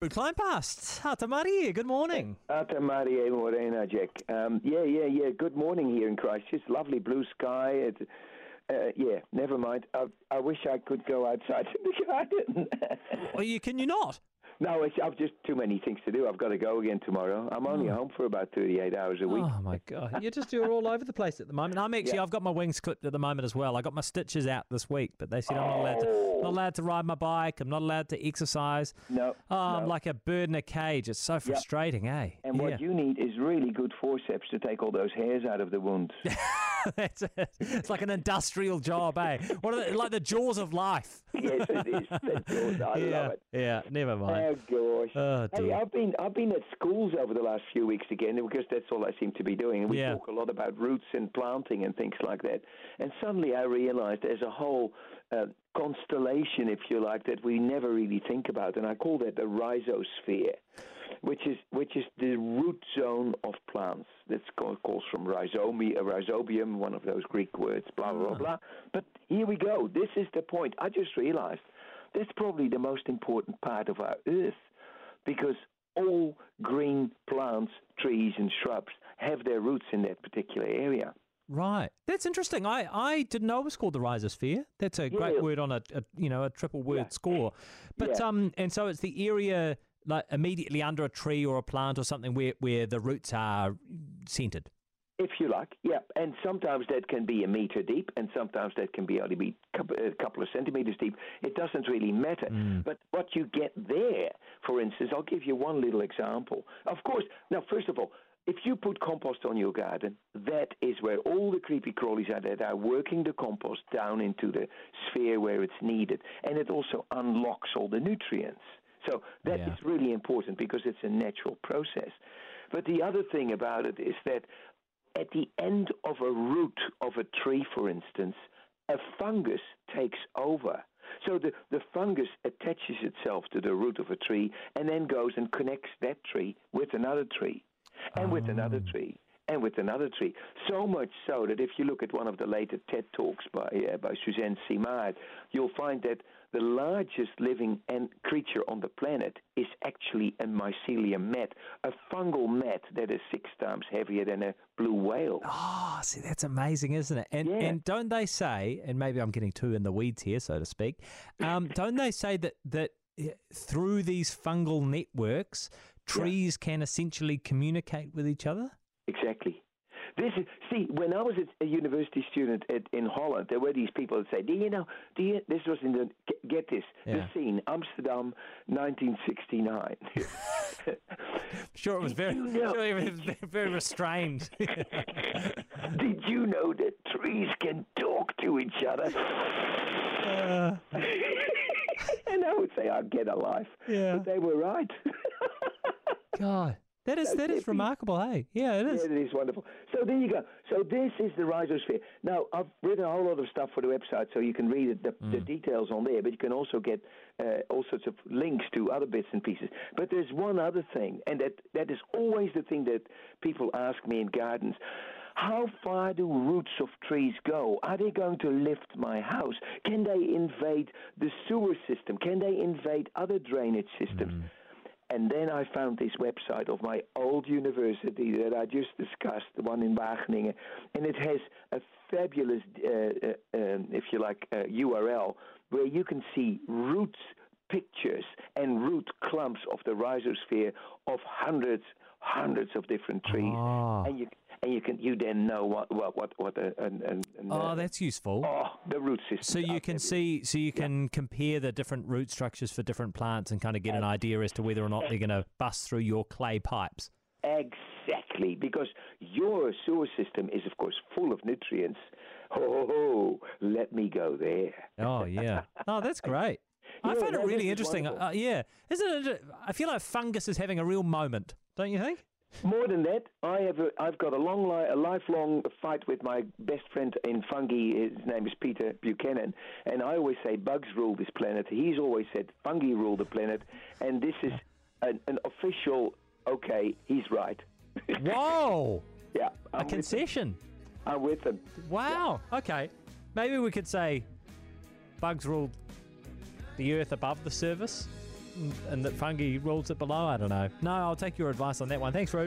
We climb past. Hata Maria, good morning. Ata Maria Morena, Jack. Um, yeah, yeah, yeah. Good morning here in Christchurch. Lovely blue sky. It, uh, yeah, never mind. I, I wish I could go outside in the garden. Well, you can you not? No, it's, I've just too many things to do. I've got to go again tomorrow. I'm only home for about 38 hours a week. Oh my god, You're just you're all over the place at the moment. I'm actually Yeah. I've got my wings clipped at the moment as well. I got my stitches out this week, but they said I'm not allowed to not allowed to ride my bike. I'm not allowed to exercise. No, Oh, I'm like a bird in a cage. It's so frustrating, eh? And yeah. what you need is really good forceps to take all those hairs out of the wound. That's it. It's like an industrial job, eh? What are the, like the jaws of life? yes, it is. That's good. I yeah, love it. yeah. Never mind. Oh mind. gosh! Oh, hey. I've been I've been at schools over the last few weeks again because that's all I seem to be doing. And we Yeah. talk a lot about roots and planting and things like that. And suddenly I realized there's a whole uh, constellation, if you like, that we never really think about, and I call that the rhizosphere, which is which is the root zone of plants. That's called, calls from rhizomi, a rhizobium, one of those Greek words. Blah blah blah. Mm. blah. But here we go. This is the point. I just realized that's probably the most important part of our earth because all green plants, trees, and shrubs have their roots in that particular area. Right. That's interesting. I, I didn't know it was called the rhizosphere. That's a great Yeah. word on a, a you know a triple word Yeah. score. But Yeah. um and so it's the area like immediately under a tree or a plant or something where where the roots are centered. If you like, yeah. And sometimes that can be a meter deep, and sometimes that can be only be a couple of centimeters deep. It doesn't really matter. But what you get there, for instance, I'll give you one little example. Of course, now, first of all, if you put compost on your garden, that is where all the creepy crawlies are that are working the compost down into the sphere where it's needed. And it also unlocks all the nutrients. So that is Yeah. really important because it's a natural process. But the other thing about it is that at the end of a root of a tree, for instance, a fungus takes over. So the, the fungus attaches itself to the root of a tree and then goes and connects that tree with another tree and with another tree and with another tree. So much so that if you look at one of the later TED Talks by, uh, by Suzanne Simard, you'll find that the largest living and creature on the planet is actually a mycelium mat, a fungal mat that is six times heavier than a blue whale. Oh, see, that's amazing, isn't it? And Yeah. and don't they say, and maybe I'm getting too in the weeds here, so to speak. Um, don't they say that that eh, through these fungal networks, trees can essentially communicate with each other? Exactly. This is see. When I was a university student at, in Holland, there were these people that said, "Do you know? Do you?" This was in the get, this Yeah. the scene Amsterdam, 1969. Sure, it was very, you know- sure it was very, restrained. Did you know that trees can talk to each other? Uh. and I would say, I'd get a life," Yeah. but they were right. God, that is that is remarkable. Hey, yeah, it is. Yeah, it is wonderful. So there you go. So this is the rhizosphere. Now I've written a whole lot of stuff for the website, so you can read it, the, the details on there. But you can also get uh, all sorts of links to other bits and pieces. But there's one other thing, and that that is always the thing that people ask me in gardens. How far do roots of trees go? Are they going to lift my house? Can they invade the sewer system? Can they invade other drainage systems? And then I found this website of my old university that I just discussed, the one in Wageningen, and it has a fabulous, uh, uh, um, if you like, uh, URL where you can see roots pictures and root clumps of the rhizosphere of hundreds, hundreds of different trees, Ah. and you and you can you then know what what what what a, an, an, an, Oh, uh, that's useful. oh the root system. So you can see, so you can compare the different root structures for different plants and kind of get an idea as to whether or not they're going to bust through your clay pipes. Exactly, because your sewer system is, of course, full of nutrients. Oh, let me go there. Oh yeah. Oh, that's great. I Yeah, find it really interesting. Uh, yeah, isn't it? I feel like fungus is having a real moment, don't you think? More than that, I have a, I've got a long, li- a lifelong fight with my best friend in fungi. His name is Peter Buchanan, and I always say bugs rule this planet. He's always said fungi rule the planet, and this is an, an official. Okay, he's right. Whoa, yeah, a I'm with, concession. I'm with him. Wow. Okay, maybe we could say bugs rule the earth above the surface. and, that fungi rules it below. I don't know. No, I'll take your advice on that one. Thanks, Ruud.